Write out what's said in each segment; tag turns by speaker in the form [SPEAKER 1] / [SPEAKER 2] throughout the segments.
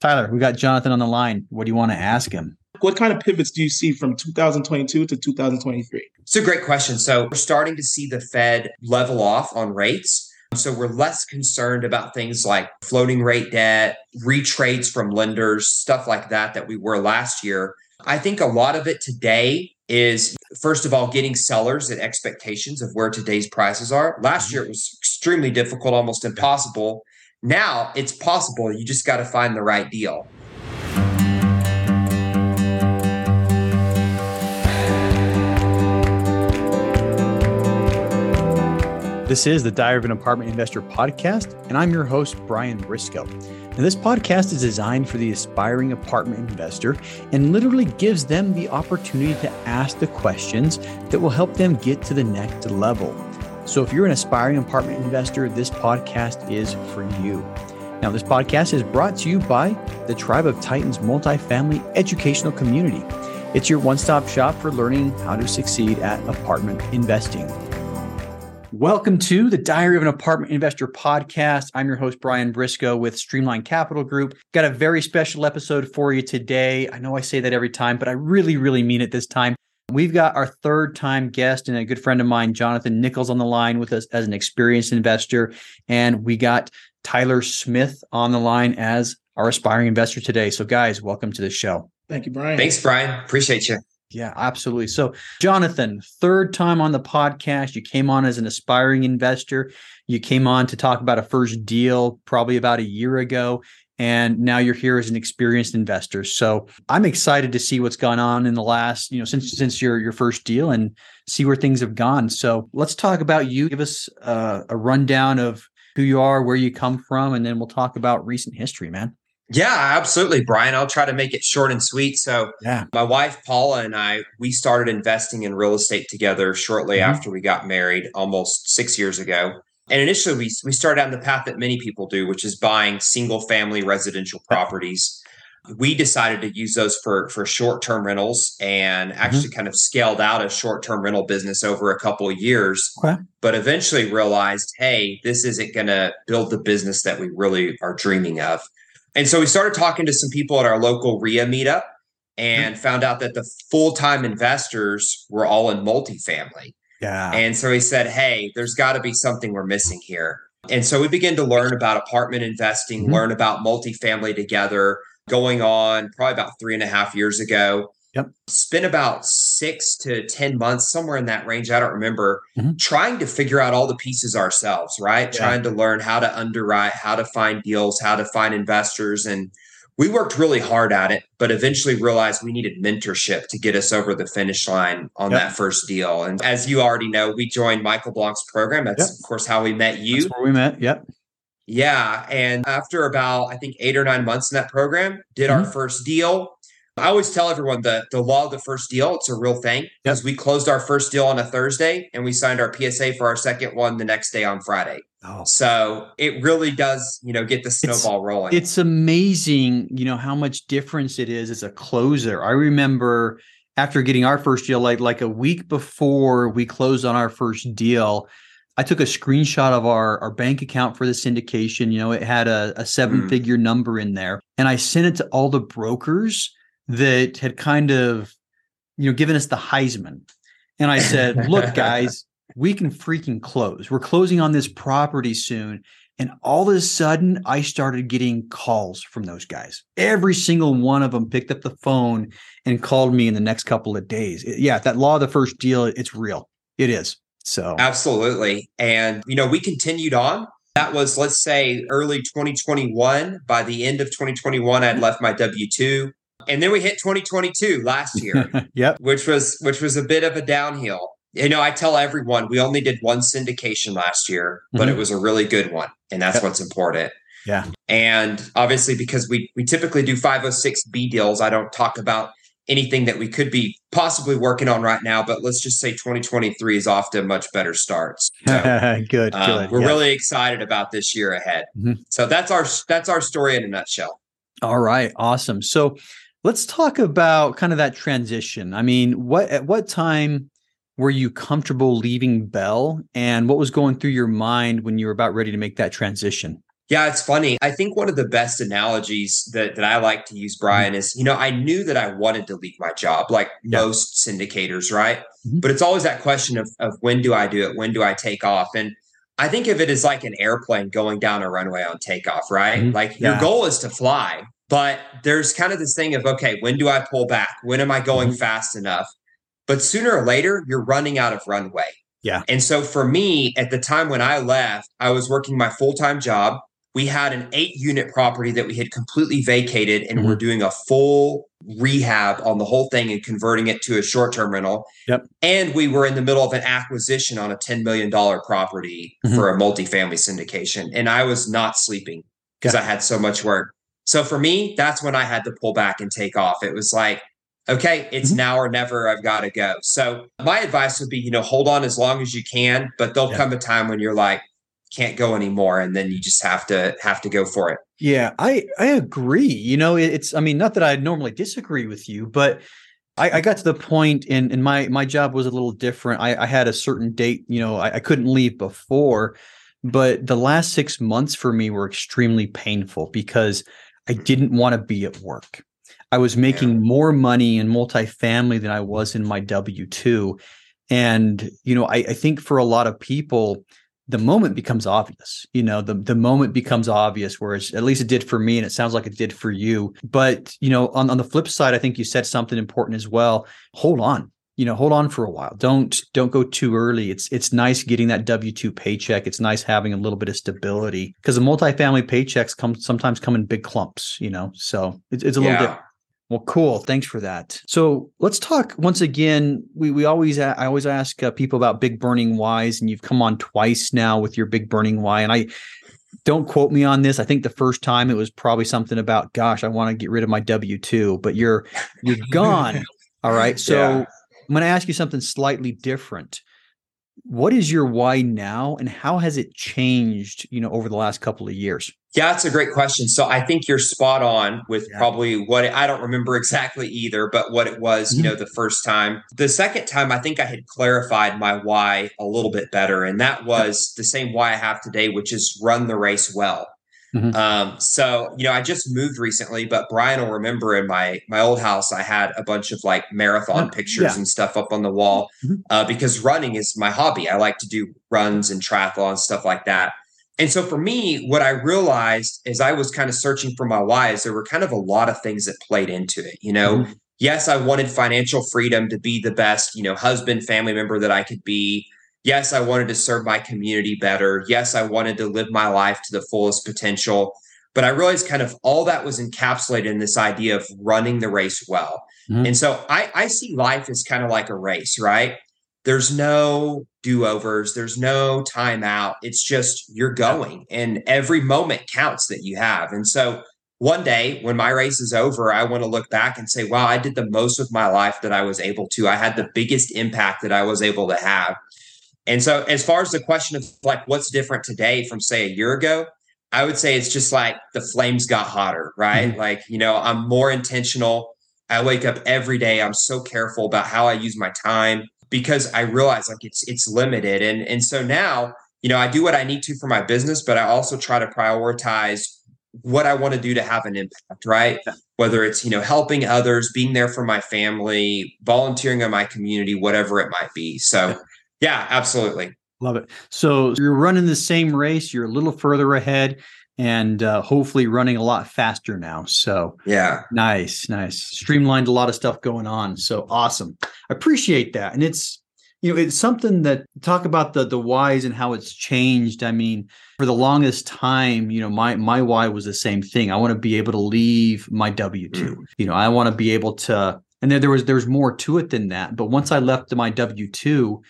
[SPEAKER 1] Tyler, we got Jonathan on the line. What do you want to ask him?
[SPEAKER 2] What kind of pivots do you see from 2022 to 2023?
[SPEAKER 3] It's a great question. So we're starting to see the Fed level off on rates. So we're less concerned about things like floating rate debt, retrades from lenders, stuff like that that we were last year. I think a lot of it today is first of all getting sellers at expectations of where today's prices are. Last year it was extremely difficult, almost impossible. Now it's possible. You just got to find the right deal.
[SPEAKER 1] This is the Diary of an Apartment Investor podcast, and I'm your host, Brian Briscoe. And this podcast is designed for the aspiring apartment investor and literally gives them the opportunity to ask the questions that will help them get to the next level. So if you're an aspiring apartment investor, this podcast is for you. Now, this podcast is brought to you by the Tribe of Titans multifamily educational community. It's your one stop shop for learning how to succeed at apartment investing. Welcome to the Diary of an Apartment Investor podcast. I'm your host, Brian Briscoe with Streamline Capital Group. Got a very special episode for you today. I know I say that every time, but I really, really mean it this time. We've got our third time guest and a good friend of mine, Jonathan Nichols, on the line with us as an experienced investor. And we got Tyler Smith on the line as our aspiring investor today. So, guys, welcome to the show.
[SPEAKER 2] Thank you, Brian.
[SPEAKER 3] Thanks, Brian. Appreciate you.
[SPEAKER 1] Yeah, absolutely. So, Jonathan, third time on the podcast. You came on as an aspiring investor. You came on to talk about a first deal probably about a year ago. And now you're here as an experienced investor. So I'm excited to see what's gone on in the last, you know, since since your your first deal and see where things have gone. So let's talk about you. Give us uh, a rundown of who you are, where you come from, and then we'll talk about recent history, man.
[SPEAKER 3] Yeah, absolutely, Brian. I'll try to make it short and sweet. So, yeah. my wife Paula and I, we started investing in real estate together shortly mm-hmm. after we got married, almost six years ago. And initially, we we started down the path that many people do, which is buying single family residential properties. We decided to use those for for short term rentals, and mm-hmm. actually mm-hmm. kind of scaled out a short term rental business over a couple of years. Okay. But eventually realized, hey, this isn't going to build the business that we really are dreaming of. And so we started talking to some people at our local REIA meetup and mm-hmm. found out that the full time investors were all in multifamily. Yeah. And so he said, Hey, there's got to be something we're missing here. And so we began to learn about apartment investing, mm-hmm. learn about multifamily together, going on probably about three and a half years ago. Yep. Spent about six to 10 months, somewhere in that range. I don't remember, mm-hmm. trying to figure out all the pieces ourselves, right? Yeah. Trying to learn how to underwrite, how to find deals, how to find investors. And we worked really hard at it, but eventually realized we needed mentorship to get us over the finish line on yep. that first deal. And as you already know, we joined Michael Blank's program. That's, yep. of course, how we met you.
[SPEAKER 1] That's where we met. Yep.
[SPEAKER 3] Yeah. And after about, I think, eight or nine months in that program, did mm-hmm. our first deal I always tell everyone that the law of the first deal, it's a real thing because yep. we closed our first deal on a Thursday and we signed our PSA for our second one the next day on Friday. Oh. So it really does, you know, get the snowball
[SPEAKER 1] it's,
[SPEAKER 3] rolling.
[SPEAKER 1] It's amazing, you know, how much difference it is as a closer. I remember after getting our first deal, like like a week before we closed on our first deal, I took a screenshot of our, our bank account for the syndication. You know, it had a, a seven mm. figure number in there. And I sent it to all the brokers that had kind of, you know, given us the Heisman. And I said, look, guys, we can freaking close. We're closing on this property soon. And all of a sudden, I started getting calls from those guys. Every single one of them picked up the phone and called me in the next couple of days. Yeah, that law of the first deal, it's real. It is. So,
[SPEAKER 3] absolutely. And, you know, we continued on. That was, let's say, early 2021. By the end of 2021, I'd left my W 2. And then we hit 2022 last year.
[SPEAKER 1] yep.
[SPEAKER 3] Which was which was a bit of a downhill. You know, I tell everyone we only did one syndication last year, but mm-hmm. it was a really good one. And that's yep. what's important.
[SPEAKER 1] Yeah.
[SPEAKER 3] And obviously because we we typically do 506B deals, I don't talk about anything that we could be possibly working on right now, but let's just say 2023 is off to a much better start. So,
[SPEAKER 1] good, um, good.
[SPEAKER 3] We're yeah. really excited about this year ahead. Mm-hmm. So that's our that's our story in a nutshell.
[SPEAKER 1] All right, awesome. So Let's talk about kind of that transition. I mean, what at what time were you comfortable leaving Bell and what was going through your mind when you were about ready to make that transition?
[SPEAKER 3] Yeah, it's funny. I think one of the best analogies that, that I like to use, Brian, is you know, I knew that I wanted to leave my job, like yeah. most syndicators, right? Mm-hmm. But it's always that question of, of when do I do it? When do I take off? And I think of it as like an airplane going down a runway on takeoff, right? Mm-hmm. Like yeah. your goal is to fly, but there's kind of this thing of, okay, when do I pull back? When am I going mm-hmm. fast enough? But sooner or later, you're running out of runway.
[SPEAKER 1] Yeah.
[SPEAKER 3] And so for me, at the time when I left, I was working my full time job we had an eight unit property that we had completely vacated and mm-hmm. we're doing a full rehab on the whole thing and converting it to a short term rental.
[SPEAKER 1] Yep.
[SPEAKER 3] And we were in the middle of an acquisition on a $10 million property mm-hmm. for a multifamily syndication. And I was not sleeping because I had so much work. So for me, that's when I had to pull back and take off. It was like, okay, it's mm-hmm. now or never. I've got to go. So my advice would be, you know, hold on as long as you can, but there'll come a time when you're like, can't go anymore and then you just have to have to go for it
[SPEAKER 1] yeah i i agree you know it's i mean not that i normally disagree with you but I, I got to the point and and my my job was a little different i, I had a certain date you know I, I couldn't leave before but the last six months for me were extremely painful because i didn't want to be at work. I was making yeah. more money in multifamily than i was in my w2 and you know I, I think for a lot of people the moment becomes obvious you know the the moment becomes obvious whereas at least it did for me and it sounds like it did for you. But you know on, on the flip side i think you said something important as well. Hold on you know hold on for a while don't don't go too early it's it's nice getting that w2 paycheck it's nice having a little bit of stability because the multifamily paychecks come sometimes come in big clumps you know so it's, it's a little yeah. Well, cool. Thanks for that. So let's talk once again. We we always I always ask uh, people about big burning whys, and you've come on twice now with your big burning why. And I don't quote me on this. I think the first time it was probably something about, gosh, I want to get rid of my W two, but you're you're gone. All right. So yeah. I'm going to ask you something slightly different. What is your why now and how has it changed you know over the last couple of years?
[SPEAKER 3] Yeah that's a great question. So i think you're spot on with yeah. probably what it, i don't remember exactly either but what it was mm-hmm. you know the first time. The second time i think i had clarified my why a little bit better and that was the same why i have today which is run the race well Mm-hmm. Um, so you know, I just moved recently, but Brian will remember in my my old house, I had a bunch of like marathon oh, pictures yeah. and stuff up on the wall mm-hmm. uh, because running is my hobby. I like to do runs and triathlon and stuff like that. And so for me, what I realized as I was kind of searching for my whys, there were kind of a lot of things that played into it. You know, mm-hmm. yes, I wanted financial freedom to be the best, you know, husband, family member that I could be yes, I wanted to serve my community better. Yes, I wanted to live my life to the fullest potential. But I realized kind of all that was encapsulated in this idea of running the race well. Mm-hmm. And so I, I see life as kind of like a race, right? There's no do overs, there's no timeout. It's just you're going, and every moment counts that you have. And so one day when my race is over, I want to look back and say, wow, I did the most with my life that I was able to. I had the biggest impact that I was able to have. And so, as far as the question of like what's different today from say a year ago, I would say it's just like the flames got hotter, right? Mm-hmm. Like, you know, I'm more intentional. I wake up every day. I'm so careful about how I use my time because I realize like it's it's limited. And and so now, you know, I do what I need to for my business, but I also try to prioritize what I want to do to have an impact, right? Whether it's, you know, helping others, being there for my family, volunteering in my community, whatever it might be. So yeah, absolutely.
[SPEAKER 1] Love it. So you're running the same race, you're a little further ahead and uh, hopefully running a lot faster now. So
[SPEAKER 3] yeah,
[SPEAKER 1] nice, nice. Streamlined a lot of stuff going on. So awesome. I appreciate that. And it's you know it's something that talk about the the whys and how it's changed. I mean, for the longest time, you know, my my why was the same thing. I want to be able to leave my W two. Mm. You know, I want to be able to. And there, there was there was more to it than that. But once I left my W two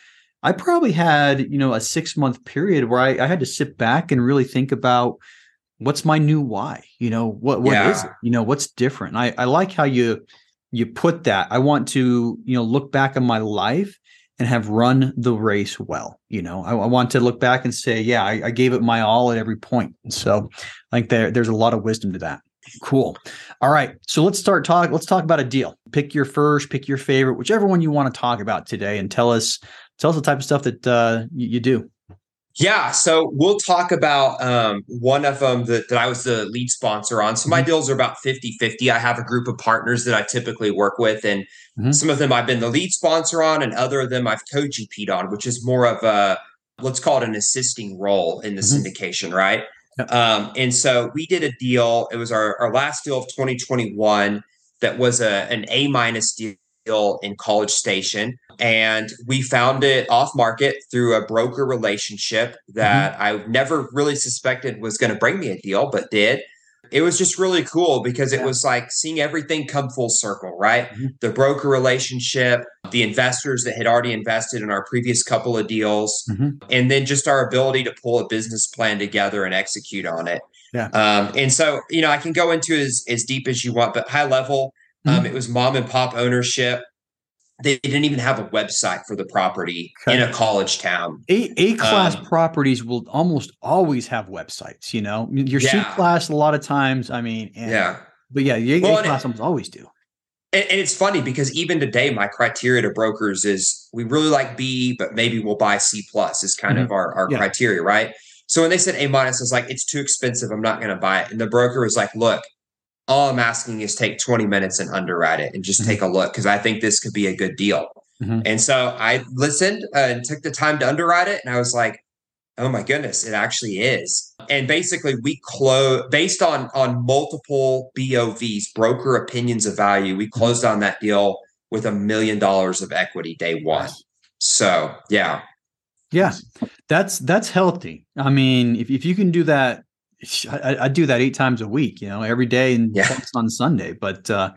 [SPEAKER 1] I probably had, you know, a six month period where I, I, had to sit back and really think about what's my new why, you know, what what yeah. is it? You know, what's different? I, I like how you you put that. I want to, you know, look back on my life and have run the race well. You know, I, I want to look back and say, yeah, I, I, gave it my all at every point. And so I think there, there's a lot of wisdom to that. Cool. All right. So let's start talk. Let's talk about a deal. Pick your first, pick your favorite, whichever one you want to talk about today, and tell us tell us the type of stuff that uh, you, you do.
[SPEAKER 3] Yeah, so we'll talk about um, one of them that, that I was the lead sponsor on. So my mm-hmm. deals are about 50 50. I have a group of partners that I typically work with, and mm-hmm. some of them I've been the lead sponsor on, and other of them I've co GP'd on, which is more of a, let's call it an assisting role in the mm-hmm. syndication, right? Um, and so we did a deal. It was our, our last deal of 2021 that was a, an A minus deal in College Station. And we found it off market through a broker relationship that mm-hmm. I never really suspected was going to bring me a deal, but did. It was just really cool because it was like seeing everything come full circle, right? Mm-hmm. The broker relationship, the investors that had already invested in our previous couple of deals, mm-hmm. and then just our ability to pull a business plan together and execute on it. Yeah. Um, and so, you know, I can go into as, as deep as you want, but high level, mm-hmm. Um, it was mom and pop ownership. They didn't even have a website for the property okay. in a college town.
[SPEAKER 1] A A class um, properties will almost always have websites. You know, your yeah. C class a lot of times. I mean, and, yeah, but yeah, the A, class almost always do.
[SPEAKER 3] And, and, it's funny because even today, my criteria to brokers is we really like B, but maybe we'll buy C plus is kind mm-hmm. of our, our yeah. criteria, right? So when they said A minus, I was like, it's too expensive. I'm not going to buy it. And the broker was like, look, all I'm asking is take 20 minutes and underwrite it and just mm-hmm. take a look because I think this could be a good deal. Mm-hmm. And so I listened uh, and took the time to underwrite it. And I was like, oh my goodness, it actually is. And basically, we close based on on multiple BOVs, broker opinions of value. We mm-hmm. closed on that deal with a million dollars of equity day one. So yeah,
[SPEAKER 1] yeah, that's that's healthy. I mean, if if you can do that I, I, do that eight times a week, you know, every day and yeah. on Sunday. But uh,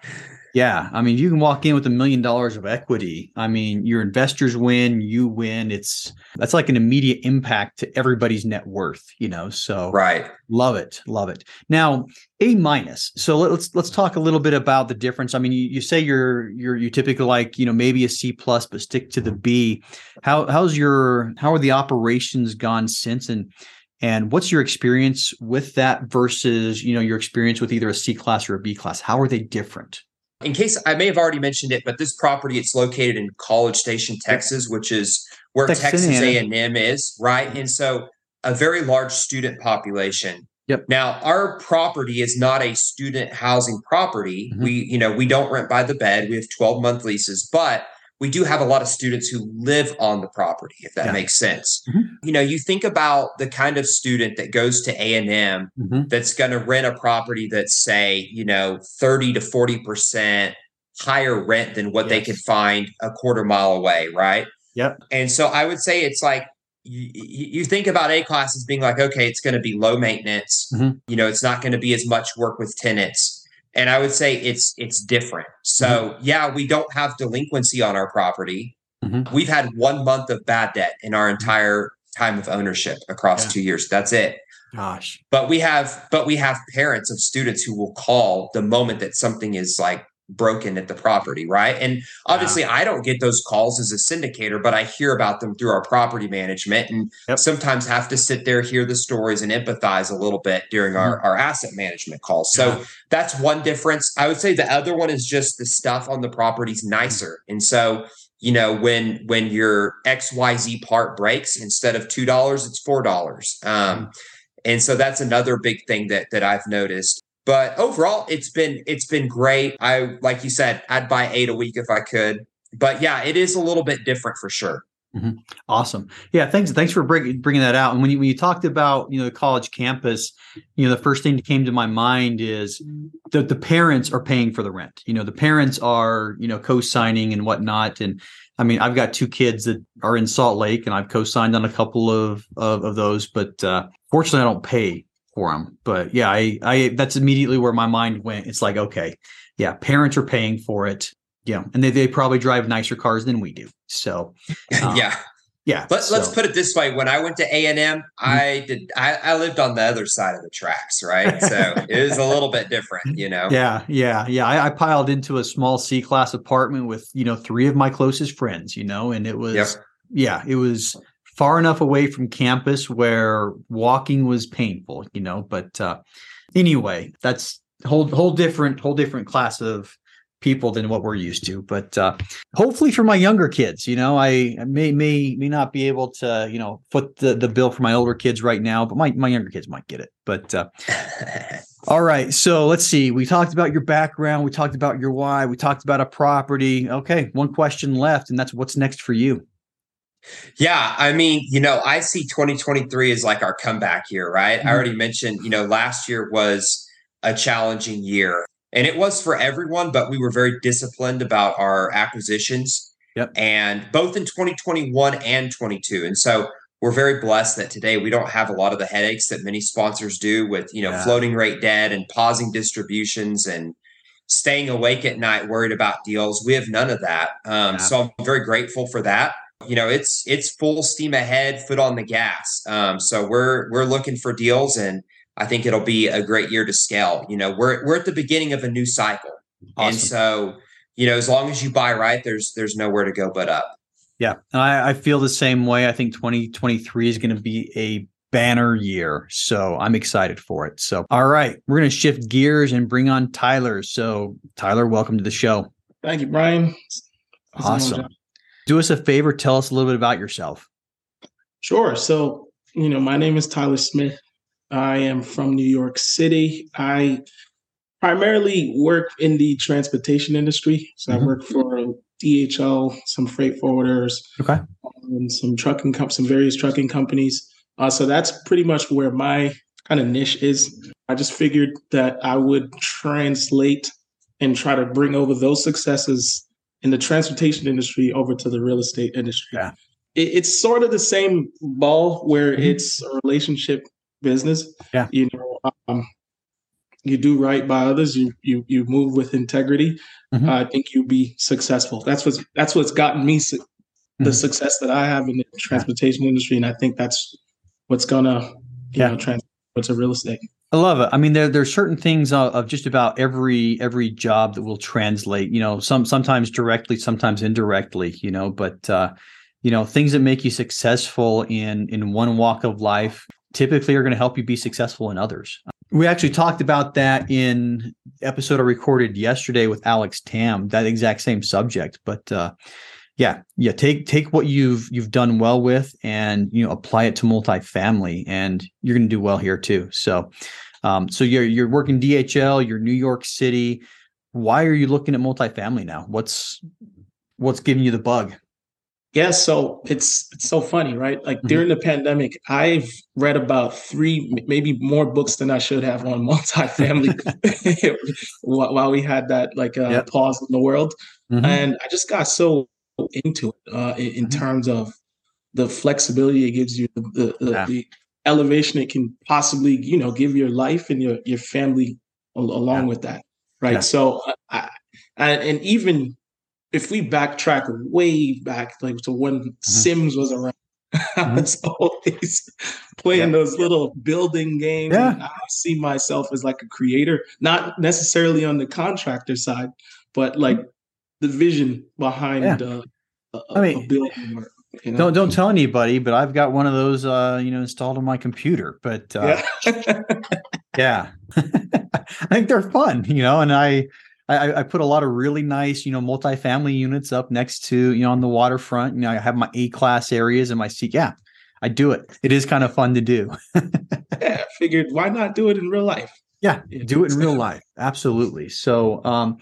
[SPEAKER 1] yeah, I mean, you can walk in with a million dollars of equity. I mean, your investors win, you win. It's that's like an immediate impact to everybody's net worth, you know. So
[SPEAKER 3] right,
[SPEAKER 1] love it, love it. Now, a minus. So let's let's talk a little bit about the difference. I mean, you, you say you're you're you typically like you know maybe a C plus, but stick to the B. How how's your how are the operations gone since and and what's your experience with that versus, you know, your experience with either a C class or a B class? How are they different?
[SPEAKER 3] In case I may have already mentioned it, but this property it's located in College Station, Texas, which is where Texas, Texas A&M is, right? And so a very large student population.
[SPEAKER 1] Yep.
[SPEAKER 3] Now, our property is not a student housing property. Mm-hmm. We, you know, we don't rent by the bed. We have 12 month leases, but we do have a lot of students who live on the property if that yeah. makes sense mm-hmm. you know you think about the kind of student that goes to a&m mm-hmm. that's going to rent a property that's say you know 30 to 40 percent higher rent than what yes. they could find a quarter mile away right
[SPEAKER 1] yep
[SPEAKER 3] and so i would say it's like you, you think about a class as being like okay it's going to be low maintenance mm-hmm. you know it's not going to be as much work with tenants and I would say it's it's different. So mm-hmm. yeah, we don't have delinquency on our property. Mm-hmm. We've had one month of bad debt in our entire time of ownership across yeah. two years. That's it.
[SPEAKER 1] Gosh.
[SPEAKER 3] But we have but we have parents of students who will call the moment that something is like broken at the property, right? And obviously, I don't get those calls as a syndicator, but I hear about them through our property management and yep. sometimes have to sit there, hear the stories, and empathize a little bit during our, mm-hmm. our asset management calls. So yeah. that's one difference. I would say the other one is just the stuff on the property's nicer. And so, you know, when when your XYZ part breaks, instead of two dollars, it's four dollars. Um, mm-hmm. and so that's another big thing that that I've noticed. But overall, it's been it's been great. I like you said, I'd buy eight a week if I could. But yeah, it is a little bit different for sure.
[SPEAKER 1] Mm-hmm. Awesome. Yeah. Thanks. Thanks for bringing that out. And when you, when you talked about you know the college campus, you know the first thing that came to my mind is that the parents are paying for the rent. You know the parents are you know co-signing and whatnot. And I mean I've got two kids that are in Salt Lake, and I've co-signed on a couple of of, of those. But uh, fortunately, I don't pay for them. But yeah, I, I that's immediately where my mind went. It's like, okay, yeah, parents are paying for it. Yeah, and they, they probably drive nicer cars than we do. So
[SPEAKER 3] um, yeah,
[SPEAKER 1] yeah.
[SPEAKER 3] Let's so. let's put it this way: when I went to A and M, mm-hmm. I did I, I lived on the other side of the tracks, right? So it was a little bit different, you know.
[SPEAKER 1] Yeah, yeah, yeah. I, I, piled into a small C class apartment with you know three of my closest friends, you know, and it was yep. yeah, it was far enough away from campus where walking was painful, you know. But uh, anyway, that's whole whole different whole different class of people than what we're used to. But uh, hopefully for my younger kids, you know, I may may may not be able to, you know, foot the, the bill for my older kids right now, but my, my younger kids might get it. But uh, all right. So let's see. We talked about your background, we talked about your why, we talked about a property. Okay, one question left, and that's what's next for you.
[SPEAKER 3] Yeah, I mean, you know, I see 2023 as like our comeback year, right? Mm-hmm. I already mentioned, you know, last year was a challenging year. And it was for everyone, but we were very disciplined about our acquisitions.
[SPEAKER 1] Yep.
[SPEAKER 3] And both in 2021 and 22. And so we're very blessed that today we don't have a lot of the headaches that many sponsors do with, you know, yeah. floating rate debt and pausing distributions and staying awake at night worried about deals. We have none of that. Um, yeah. So I'm very grateful for that. You know, it's it's full steam ahead, foot on the gas. Um, so we're we're looking for deals and I think it'll be a great year to scale. You know, we're we're at the beginning of a new cycle. Awesome. And so, you know, as long as you buy right, there's there's nowhere to go but up.
[SPEAKER 1] Yeah. And I, I feel the same way. I think 2023 is going to be a banner year. So I'm excited for it. So, all right, we're going to shift gears and bring on Tyler. So, Tyler, welcome to the show.
[SPEAKER 2] Thank you, Brian.
[SPEAKER 1] Awesome. Do us a favor, tell us a little bit about yourself.
[SPEAKER 2] Sure. So, you know, my name is Tyler Smith. I am from New York City. I primarily work in the transportation industry. So mm-hmm. I work for DHL, some freight forwarders,
[SPEAKER 1] okay,
[SPEAKER 2] and some trucking, com- some various trucking companies. Uh, so that's pretty much where my kind of niche is. I just figured that I would translate and try to bring over those successes in the transportation industry over to the real estate industry.
[SPEAKER 1] Yeah.
[SPEAKER 2] It, it's sort of the same ball where mm-hmm. it's a relationship business.
[SPEAKER 1] Yeah.
[SPEAKER 2] You know, um, you do right by others. You you you move with integrity. Mm-hmm. Uh, I think you'll be successful. That's what's that's what's gotten me su- mm-hmm. the success that I have in the transportation yeah. industry, and I think that's what's gonna you yeah. know transfer to real estate.
[SPEAKER 1] I love it. I mean, there there's certain things of, of, just about every every job that will translate. You know, some sometimes directly, sometimes indirectly. You know, but uh, you know things that make you successful in in one walk of life typically are going to help you be successful in others. We actually talked about that in episode I recorded yesterday with Alex Tam, that exact same subject. But uh, yeah, yeah, take take what you've you've done well with and you know apply it to multifamily, and you're going to do well here too. So, um, so you're you're working DHL, you're New York City. Why are you looking at multifamily now? What's what's giving you the bug?
[SPEAKER 2] Yeah, so it's it's so funny, right? Like mm-hmm. during the pandemic, I've read about three, maybe more books than I should have on multifamily while we had that like uh, yep. pause in the world, mm-hmm. and I just got so into it uh, in, in mm-hmm. terms of the flexibility it gives you, the the, yeah. the, elevation it can possibly you know give your life and your your family along yeah. with that, right? Yeah. So, I, and even if we backtrack way back, like to when mm-hmm. Sims was around, mm-hmm. I was always playing yeah. those little building games.
[SPEAKER 1] Yeah.
[SPEAKER 2] I see myself as like a creator, not necessarily on the contractor side, but like the vision behind yeah. uh, a, I mean, building work.
[SPEAKER 1] You know? Don't don't tell anybody, but I've got one of those, uh, you know, installed on my computer. But uh, yeah, yeah. I think they're fun, you know, and I I, I, put a lot of really nice, you know, multifamily units up next to, you know, on the waterfront. You know, I have my A class areas and my C. Yeah, I do it. It is kind of fun to do.
[SPEAKER 2] yeah, I figured why not do it in real life?
[SPEAKER 1] Yeah, do it in real life. Absolutely. So, um,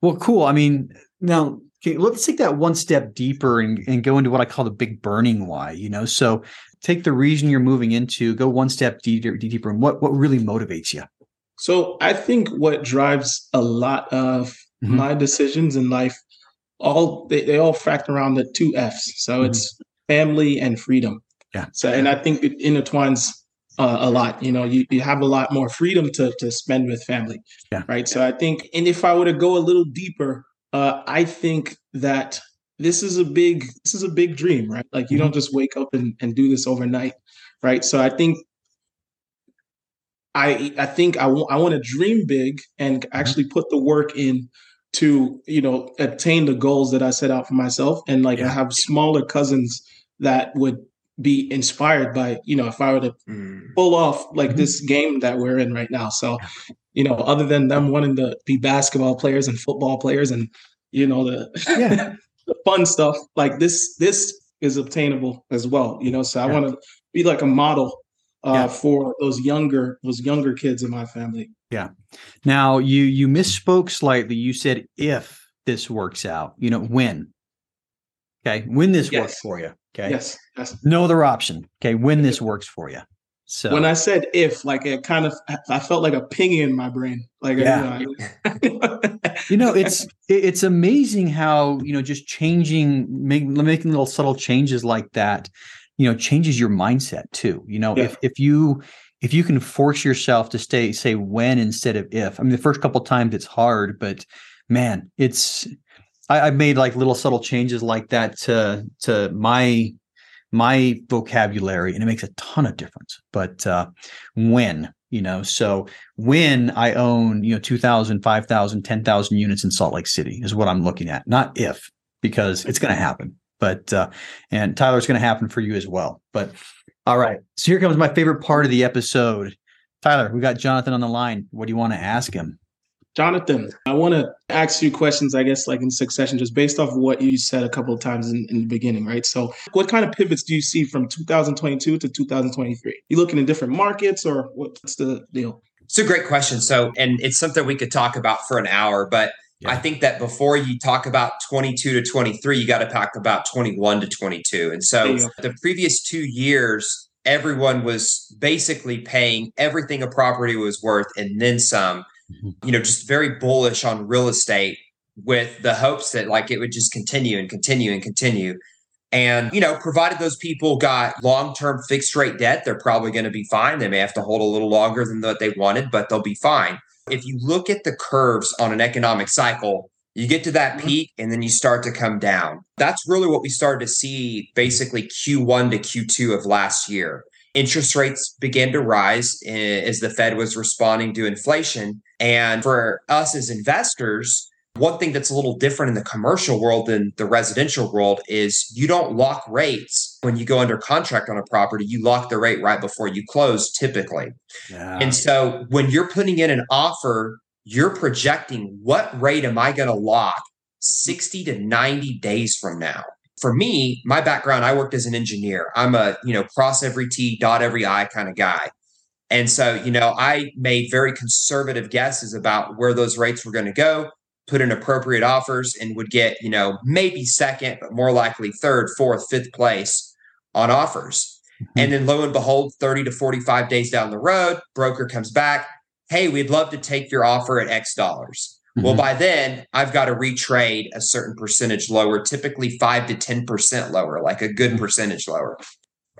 [SPEAKER 1] well, cool. I mean, now okay, let's take that one step deeper and, and go into what I call the big burning why. You know, so take the reason you're moving into, go one step deeper, deeper, and what what really motivates you.
[SPEAKER 2] So I think what drives a lot of mm-hmm. my decisions in life, all they, they all factor around the two F's. So mm-hmm. it's family and freedom.
[SPEAKER 1] Yeah.
[SPEAKER 2] So and I think it intertwines uh, a lot. You know, you, you have a lot more freedom to to spend with family.
[SPEAKER 1] Yeah.
[SPEAKER 2] Right. So I think, and if I were to go a little deeper, uh, I think that this is a big this is a big dream, right? Like you mm-hmm. don't just wake up and, and do this overnight, right? So I think I I think I, w- I want to dream big and mm-hmm. actually put the work in to you know attain the goals that I set out for myself. And like yeah. I have smaller cousins that would be inspired by, you know, if I were to mm. pull off like mm-hmm. this game that we're in right now. So, you know, other than them wanting to be basketball players and football players and, you know, the, yeah. the fun stuff, like this, this is obtainable as well, you know. So I want to be like a model uh, yeah. for those younger those younger kids in my family.
[SPEAKER 1] Yeah. Now you you misspoke slightly. You said if this works out, you know when. Okay, when this yes. works for you. Okay.
[SPEAKER 2] Yes. Yes.
[SPEAKER 1] No other option. Okay, when this works for you. So
[SPEAKER 2] when I said if, like it kind of, I felt like a ping in my brain. Like,
[SPEAKER 1] yeah. you know, you know it's it's amazing how you know just changing, make, making little subtle changes like that, you know, changes your mindset too. You know, yeah. if if you if you can force yourself to stay say when instead of if. I mean, the first couple times it's hard, but man, it's I, I've made like little subtle changes like that to to my my vocabulary and it makes a ton of difference. But uh when you know so when i own you know 2000 5000 10000 units in salt lake city is what i'm looking at. Not if because it's going to happen but uh and tyler's going to happen for you as well. But all right so here comes my favorite part of the episode. Tyler we got jonathan on the line. What do you want to ask him
[SPEAKER 2] Jonathan, I want to ask you questions, I guess, like in succession, just based off what you said a couple of times in, in, the beginning, right? So, what kind of pivots do you see from 2022 to 2023? You looking in different markets or what's the deal?
[SPEAKER 3] It's a great question. So, and it's something we could talk about for an hour, but yeah. I think that before you talk about 22 to 23, you got to talk about 21 to 22. And so, the previous two years, everyone was basically paying everything a property was worth and then some. You know, just very bullish on real estate with the hopes that like it would just continue and continue and continue. And, you know, provided those people got long term fixed rate debt, they're probably going to be fine. They may have to hold a little longer than what they wanted, but they'll be fine. If you look at the curves on an economic cycle, you get to that mm-hmm. peak and then you start to come down. That's really what we started to see basically Q1 to Q2 of last year interest rates began to rise eh, as the Fed was responding to inflation. And for us as investors, one thing that's a little different in the commercial world than the residential world is you don't lock rates when you go under contract on a property. You lock the rate right before you close, typically. Yeah. And so when you're putting in an offer, you're projecting what rate am I going to lock 60 to 90 days from now? For me, my background, I worked as an engineer. I'm a, you know, cross every T, dot every I kind of guy. And so, you know, I made very conservative guesses about where those rates were going to go, put in appropriate offers, and would get, you know, maybe second, but more likely third, fourth, fifth place on offers. Mm-hmm. And then lo and behold, 30 to 45 days down the road, broker comes back. Hey, we'd love to take your offer at X dollars. Mm-hmm. Well, by then, I've got to retrade a certain percentage lower, typically five to 10% lower, like a good mm-hmm. percentage lower.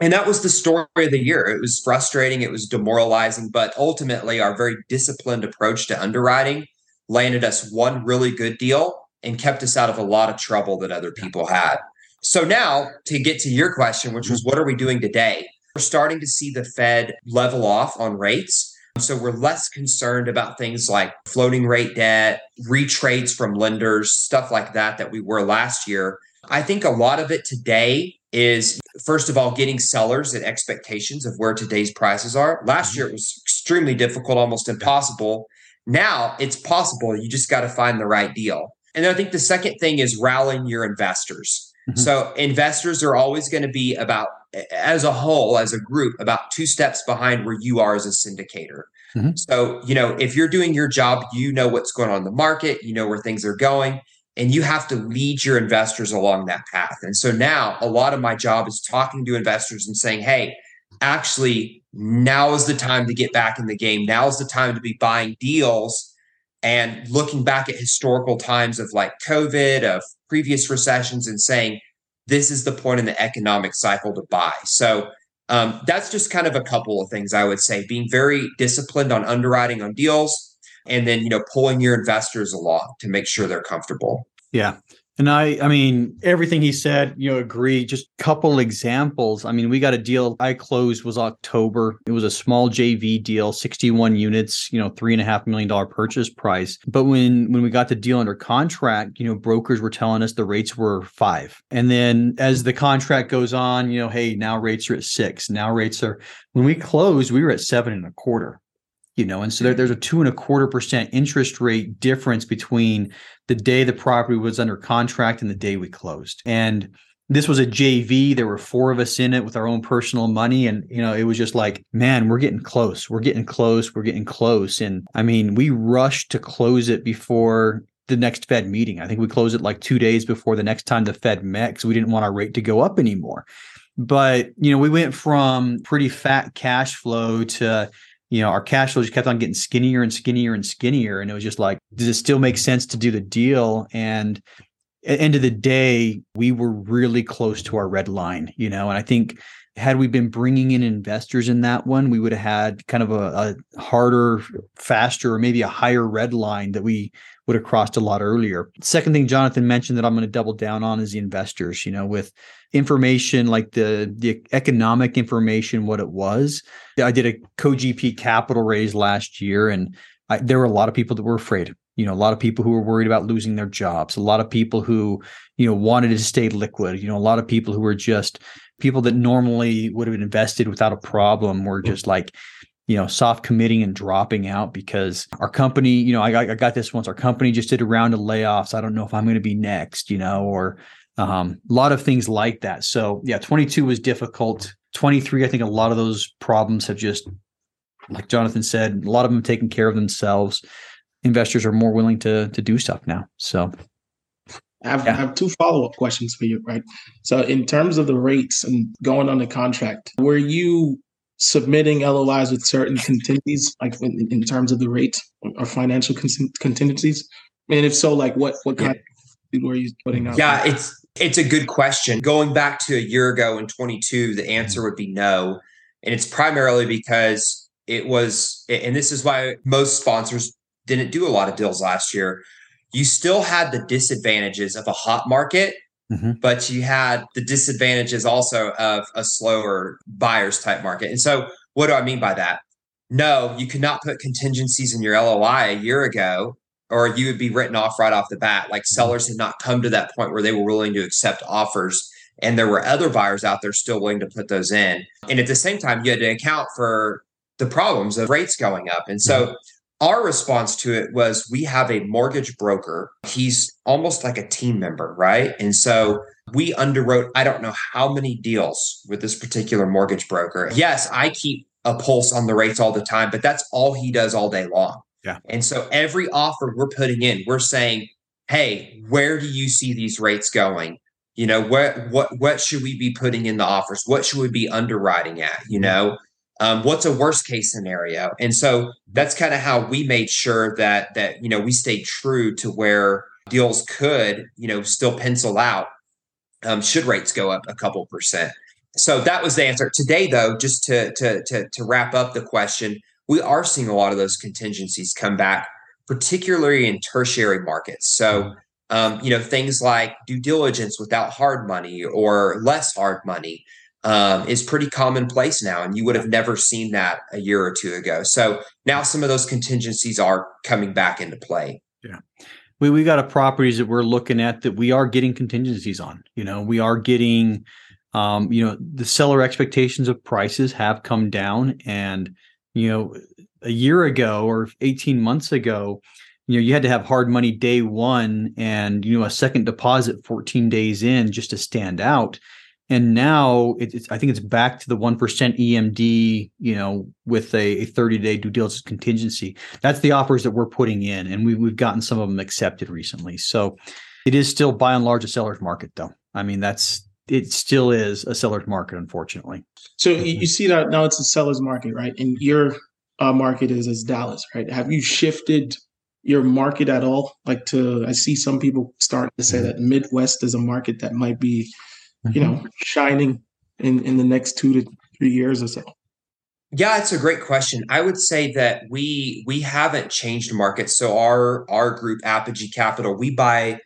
[SPEAKER 3] And that was the story of the year. It was frustrating, it was demoralizing, but ultimately, our very disciplined approach to underwriting landed us one really good deal and kept us out of a lot of trouble that other people had. So, now to get to your question, which was mm-hmm. what are we doing today? We're starting to see the Fed level off on rates. So we're less concerned about things like floating rate debt, retrades from lenders, stuff like that, that we were last year. I think a lot of it today is, first of all, getting sellers at expectations of where today's prices are. Last mm-hmm. year, it was extremely difficult, almost impossible. Now it's possible. You just got to find the right deal. And then I think the second thing is rallying your investors. Mm-hmm. So investors are always going to be about as a whole, as a group, about two steps behind where you are as a syndicator. Mm-hmm. So, you know, if you're doing your job, you know what's going on in the market, you know where things are going, and you have to lead your investors along that path. And so now a lot of my job is talking to investors and saying, hey, actually, now is the time to get back in the game. Now is the time to be buying deals and looking back at historical times of like COVID, of previous recessions, and saying, this is the point in the economic cycle to buy. So um, that's just kind of a couple of things I would say. Being very disciplined on underwriting on deals, and then you know pulling your investors along to make sure they're comfortable.
[SPEAKER 1] Yeah. And I, I mean, everything he said, you know, agree. Just a couple examples. I mean, we got a deal I closed was October. It was a small JV deal, 61 units, you know, three and a half million dollar purchase price. But when when we got the deal under contract, you know, brokers were telling us the rates were five. And then as the contract goes on, you know, hey, now rates are at six. Now rates are when we closed, we were at seven and a quarter you know and so there, there's a two and a quarter percent interest rate difference between the day the property was under contract and the day we closed. And this was a jv there were four of us in it with our own personal money. And you know it was just like man we're getting close. We're getting close. We're getting close. And i mean we rushed to close it before the next fed meeting. I think we closed it like two days before the next time the fed met because we didn't want our rate to go up anymore. But you know we went from pretty fat cash flow to you know, our cash flow just kept on getting skinnier and skinnier and skinnier. And it was just like, does it still make sense to do the deal? And at end of the day, we were really close to our red line, you know, and I think had we been bringing in investors in that one, we would have had kind of a, a harder, faster, or maybe a higher red line that we would have crossed a lot earlier. Second thing Jonathan mentioned that I'm going to double down on is the investors, you know, with information like the the economic information what it was. I did a co-GP capital raise last year and I, there were a lot of people that were afraid. You know, a lot of people who were worried about losing their jobs, a lot of people who, you know, wanted to stay liquid, you know, a lot of people who were just people that normally would have invested without a problem were just like you know, soft committing and dropping out because our company, you know, I, I got this once. Our company just did a round of layoffs. I don't know if I'm going to be next, you know, or um, a lot of things like that. So yeah, 22 was difficult. 23, I think a lot of those problems have just, like Jonathan said, a lot of them taken care of themselves. Investors are more willing to to do stuff now. So
[SPEAKER 2] I have, yeah. I have two follow up questions for you, right? So, in terms of the rates and going on the contract, were you submitting LOIs with certain contingencies, like in, in terms of the rate or financial contingencies? And if so, like what what kind yeah. were you putting out?
[SPEAKER 3] Yeah, it's it's a good question. Going back to a year ago in 22, the answer would be no, and it's primarily because it was, and this is why most sponsors didn't do a lot of deals last year. You still had the disadvantages of a hot market Mm-hmm. But you had the disadvantages also of a slower buyers type market. And so, what do I mean by that? No, you could not put contingencies in your LOI a year ago, or you would be written off right off the bat. Like mm-hmm. sellers had not come to that point where they were willing to accept offers. And there were other buyers out there still willing to put those in. And at the same time, you had to account for the problems of rates going up. And so, mm-hmm. Our response to it was we have a mortgage broker. He's almost like a team member, right? And so we underwrote, I don't know how many deals with this particular mortgage broker. Yes, I keep a pulse on the rates all the time, but that's all he does all day long.
[SPEAKER 1] Yeah.
[SPEAKER 3] And so every offer we're putting in, we're saying, hey, where do you see these rates going? You know, what what what should we be putting in the offers? What should we be underwriting at? You know, um, what's a worst case scenario? And so that's kind of how we made sure that that you know we stayed true to where deals could you know still pencil out um, should rates go up a couple percent. So that was the answer. Today though just to, to to to wrap up the question we are seeing a lot of those contingencies come back particularly in tertiary markets. So um, you know things like due diligence without hard money or less hard money um, is pretty commonplace now. And you would have never seen that a year or two ago. So now some of those contingencies are coming back into play.
[SPEAKER 1] Yeah. We, we got a properties that we're looking at that we are getting contingencies on. You know, we are getting, um, you know, the seller expectations of prices have come down. And, you know, a year ago or 18 months ago, you know, you had to have hard money day one and, you know, a second deposit 14 days in just to stand out and now it's i think it's back to the 1% emd you know with a, a 30 day due diligence contingency. That's the offers that we're putting in and we, we've gotten some of them accepted recently. So it is still by and large a seller's market though. I mean that's it still is a seller's market unfortunately.
[SPEAKER 2] So you see that now it's a seller's market right? And your uh, market is as dallas right? Have you shifted your market at all? Like to i see some people starting to say that midwest is a market that might be you know, mm-hmm. shining in in the next two to three years or so?
[SPEAKER 3] Yeah, it's a great question. I would say that we we haven't changed markets. So our our group Apogee Capital, we buy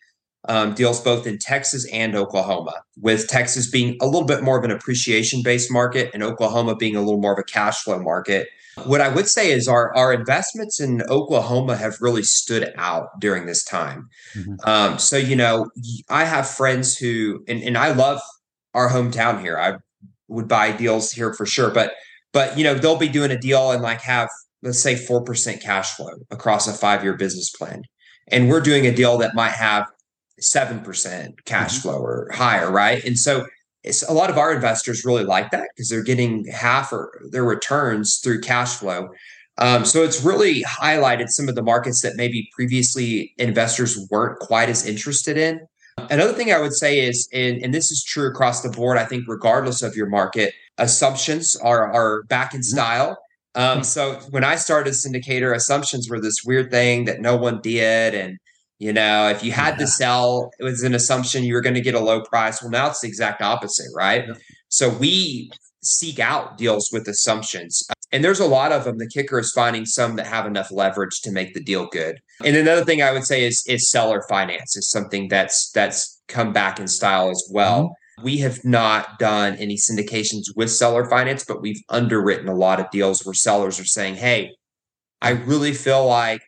[SPEAKER 3] um, deals both in Texas and Oklahoma, with Texas being a little bit more of an appreciation based market and Oklahoma being a little more of a cash flow market. What I would say is our, our investments in Oklahoma have really stood out during this time. Mm-hmm. Um, so, you know, I have friends who, and, and I love our hometown here. I would buy deals here for sure, but, but, you know, they'll be doing a deal and like have, let's say 4% cash flow across a five year business plan. And we're doing a deal that might have 7% cash mm-hmm. flow or higher, right? And so it's a lot of our investors really like that because they're getting half or their returns through cash flow. Um, so it's really highlighted some of the markets that maybe previously investors weren't quite as interested in. Another thing I would say is, and, and this is true across the board, I think, regardless of your market, assumptions are, are back in mm-hmm. style. Um, hmm. so when I started syndicator, assumptions were this weird thing that no one did. And you know, if you had yeah. to sell, it was an assumption you were going to get a low price. Well, now it's the exact opposite, right? Yeah. So we seek out deals with assumptions. And there's a lot of them. The kicker is finding some that have enough leverage to make the deal good. And another thing I would say is is seller finance is something that's that's come back in style as well. Mm-hmm. We have not done any syndications with seller finance, but we've underwritten a lot of deals where sellers are saying, "Hey, I really feel like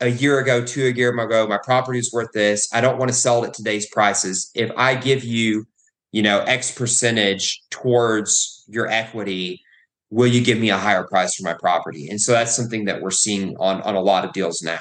[SPEAKER 3] a year ago, two a year ago, my property is worth this. I don't want to sell it at today's prices. If I give you, you know, X percentage towards your equity, will you give me a higher price for my property? And so that's something that we're seeing on on a lot of deals now.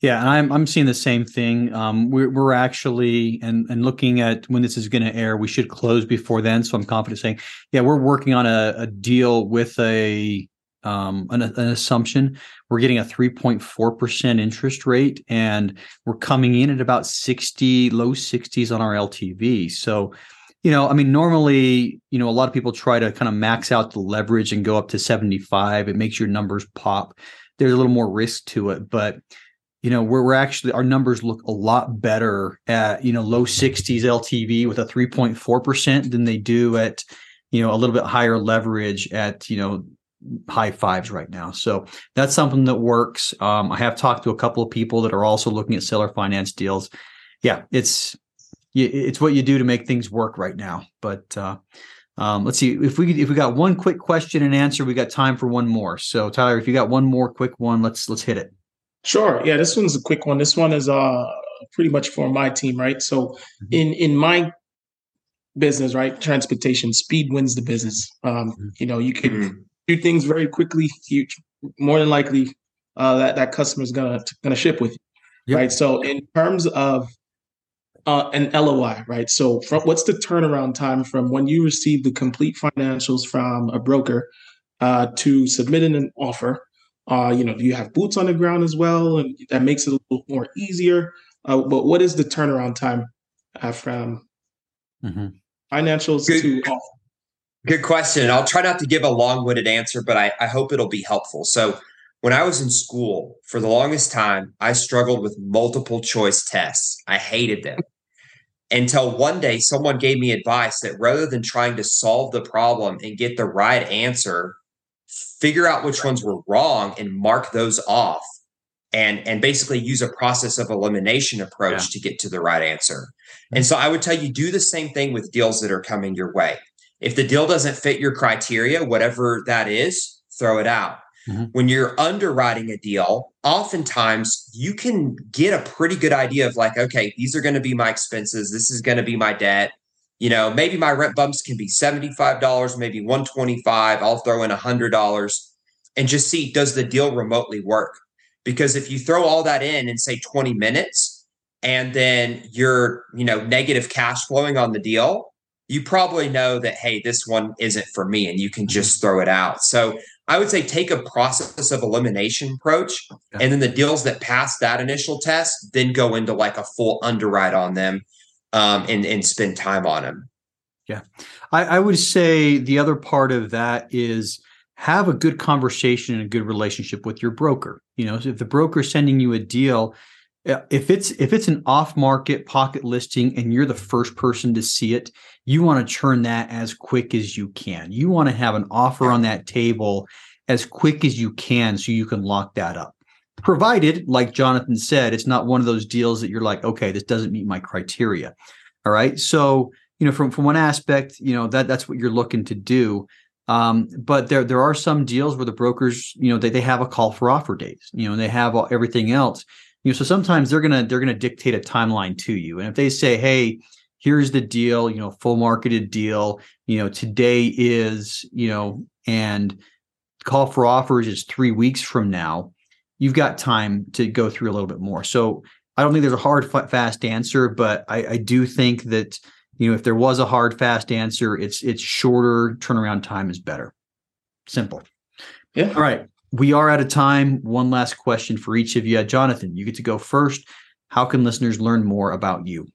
[SPEAKER 1] Yeah, I'm I'm seeing the same thing. Um, we're we're actually and and looking at when this is going to air, we should close before then. So I'm confident saying, yeah, we're working on a, a deal with a um, an, an, assumption. We're getting a 3.4% interest rate and we're coming in at about 60, low 60s on our LTV. So, you know, I mean, normally, you know, a lot of people try to kind of max out the leverage and go up to 75. It makes your numbers pop. There's a little more risk to it, but you know, we're, we're actually our numbers look a lot better at, you know, low 60s LTV with a 3.4% than they do at, you know, a little bit higher leverage at, you know, high fives right now. So that's something that works. Um, I have talked to a couple of people that are also looking at seller finance deals. Yeah, it's it's what you do to make things work right now. But uh, um, let's see if we if we got one quick question and answer, we got time for one more. So Tyler, if you got one more quick one, let's let's hit it.
[SPEAKER 2] Sure. Yeah, this one's a quick one. This one is uh pretty much for my team, right? So mm-hmm. in in my business, right, transportation, speed wins the business. Um, mm-hmm. you know, you can mm-hmm do things very quickly, you more than likely uh, that that customer is gonna gonna ship with you, yep. right? So in terms of uh, an LOI, right? So from, what's the turnaround time from when you receive the complete financials from a broker uh, to submitting an offer? Uh, you know, do you have boots on the ground as well, and that makes it a little more easier? Uh, but what is the turnaround time uh, from mm-hmm. financials Good. to offer?
[SPEAKER 3] Good question. I'll try not to give a long winded answer, but I, I hope it'll be helpful. So, when I was in school, for the longest time, I struggled with multiple choice tests. I hated them until one day someone gave me advice that rather than trying to solve the problem and get the right answer, figure out which ones were wrong and mark those off and and basically use a process of elimination approach yeah. to get to the right answer. Mm-hmm. And so I would tell you do the same thing with deals that are coming your way. If the deal doesn't fit your criteria, whatever that is, throw it out. Mm-hmm. When you're underwriting a deal, oftentimes you can get a pretty good idea of like, okay, these are going to be my expenses. This is going to be my debt. You know, maybe my rent bumps can be $75, maybe 125. I'll throw in $100 and just see does the deal remotely work? Because if you throw all that in in say 20 minutes and then you're, you know, negative cash flowing on the deal, you probably know that, hey, this one isn't for me, and you can mm-hmm. just throw it out. So I would say take a process of elimination approach, and then the deals that pass that initial test, then go into like a full underwrite on them um, and, and spend time on them.
[SPEAKER 1] Yeah. I, I would say the other part of that is have a good conversation and a good relationship with your broker. You know, if the broker is sending you a deal, if it's if it's an off market pocket listing and you're the first person to see it you want to churn that as quick as you can you want to have an offer on that table as quick as you can so you can lock that up provided, like Jonathan said, it's not one of those deals that you're like, okay, this doesn't meet my criteria. All right. So, you know, from from one aspect, you know, that that's what you're looking to do. Um, but there there are some deals where the brokers, you know, they, they have a call for offer dates, you know, they have all, everything else. You know, so sometimes they're gonna they're gonna dictate a timeline to you. And if they say, hey, here's the deal, you know, full marketed deal, you know, today is, you know, and call for offers is three weeks from now, you've got time to go through a little bit more. So I don't think there's a hard, fast answer, but I, I do think that you know if there was a hard, fast answer, it's it's shorter turnaround time is better. Simple.
[SPEAKER 2] Yeah.
[SPEAKER 1] All right. We are out of time. One last question for each of you. Uh, Jonathan, you get to go first. How can listeners learn more about you?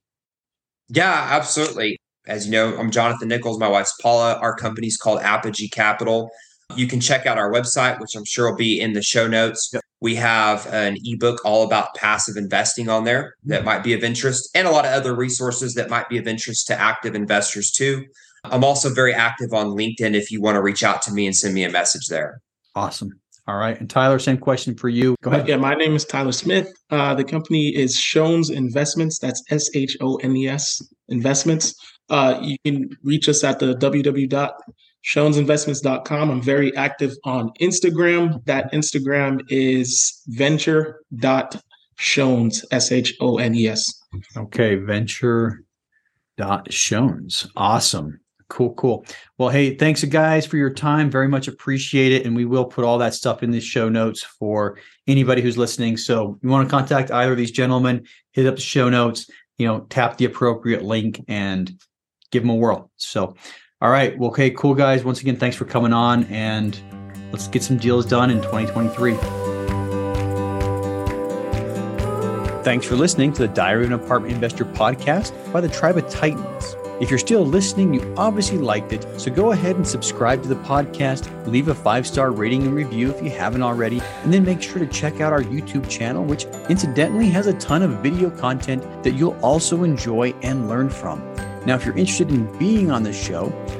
[SPEAKER 3] Yeah, absolutely. As you know, I'm Jonathan Nichols. My wife's Paula. Our company's called Apogee Capital. You can check out our website, which I'm sure will be in the show notes. We have an ebook all about passive investing on there that might be of interest, and a lot of other resources that might be of interest to active investors too. I'm also very active on LinkedIn if you want to reach out to me and send me a message there.
[SPEAKER 1] Awesome. All right. And Tyler, same question for you. Go ahead.
[SPEAKER 2] Yeah, my name is Tyler Smith. Uh, the company is Shones Investments. That's S H O N E S Investments. Uh, you can reach us at the www ShonesInvestments.com. I'm very active on Instagram. That Instagram is venture.shones, S H O N E S.
[SPEAKER 1] Okay, Venture dot venture.shones. Awesome. Cool, cool. Well, hey, thanks guys for your time. Very much appreciate it. And we will put all that stuff in the show notes for anybody who's listening. So you want to contact either of these gentlemen, hit up the show notes, you know, tap the appropriate link and give them a whirl. So all right. Well, okay, cool guys. Once again, thanks for coming on and let's get some deals done in 2023. Thanks for listening to the Diary of an Apartment Investor podcast by the Tribe of Titans. If you're still listening, you obviously liked it. So go ahead and subscribe to the podcast, leave a five star rating and review if you haven't already, and then make sure to check out our YouTube channel, which incidentally has a ton of video content that you'll also enjoy and learn from. Now, if you're interested in being on the show,